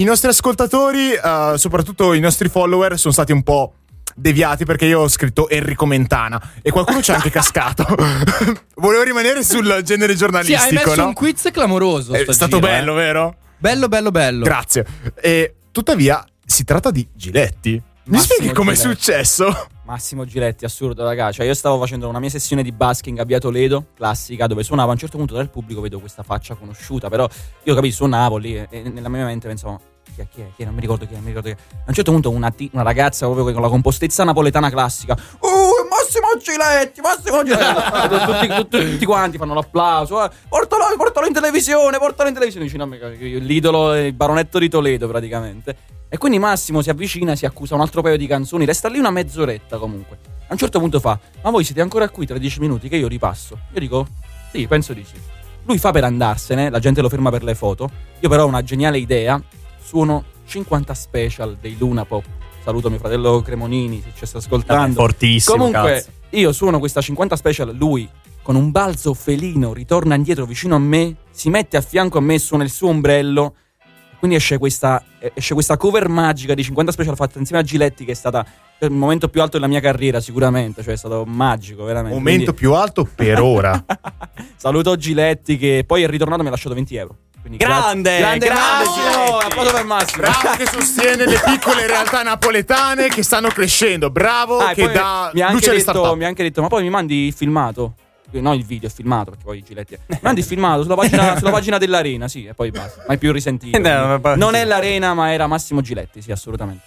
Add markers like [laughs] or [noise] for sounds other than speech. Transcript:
I nostri ascoltatori, uh, soprattutto i nostri follower, sono stati un po' deviati perché io ho scritto Enrico Mentana e qualcuno ci ha anche [laughs] cascato. [laughs] Volevo rimanere sul genere giornalistico. Sì, hai messo no? un quiz clamoroso. È stato giro, bello, eh. vero? Bello, bello, bello. Grazie. E tuttavia si tratta di Giletti. Mi Massimo spieghi com'è Giletti. successo? Massimo Giletti, assurdo, raga. Cioè, io stavo facendo una mia sessione di basking a Via Toledo, classica, dove suonavo. A un certo punto dal pubblico vedo questa faccia conosciuta. Però io capisco, suonavo lì e, e nella mia mente pensavo. Chi è, chi è, chi è? Non mi ricordo chi è, mi ricordo chi è. A un certo punto una, ti- una ragazza proprio con la compostezza napoletana classica. Uh, Massimo Giletti, Massimo Giletti. [laughs] Tutti, tutti- tutti quanti fanno l'applauso. eh, portalo, portalo in televisione, portalo in televisione. A me, l'idolo, il baronetto di Toledo praticamente. E quindi Massimo si avvicina, si accusa un altro paio di canzoni, resta lì una mezz'oretta comunque. A un certo punto fa: Ma voi siete ancora qui tra dieci minuti che io ripasso? Io dico: Sì, penso di sì. Lui fa per andarsene, la gente lo ferma per le foto. Io però ho una geniale idea. Suono 50 special dei Luna Pop. Saluto mio fratello Cremonini se ci sta ascoltando. Fortissimo. Comunque, cazzo. io suono questa 50 special, lui con un balzo felino ritorna indietro vicino a me, si mette a fianco a me, suona il suo ombrello. Quindi esce questa, esce questa cover magica di 50 special fatta insieme a Giletti, che è stata il momento più alto della mia carriera, sicuramente. Cioè, è stato magico, veramente. Momento Quindi, più alto per ora. [laughs] saluto Giletti, che poi è ritornato e mi ha lasciato 20 euro. Quindi Grande, grande, grande, Massimo! Giletti! Applauso per Massimo. Bravo che sostiene le piccole realtà napoletane che stanno crescendo. Bravo Ah, che dà mi ha, luce anche alle detto, mi ha anche detto, ma poi mi mandi il filmato? Eh, No, il video, il filmato, perché poi Giletti. è- Mi mandi il filmato sulla pagina, [laughs] sulla pagina dell'arena, sì, e poi basta. Mai più risentito. No, ma poi- non è l'arena, ma era Massimo Giletti, sì, assolutamente.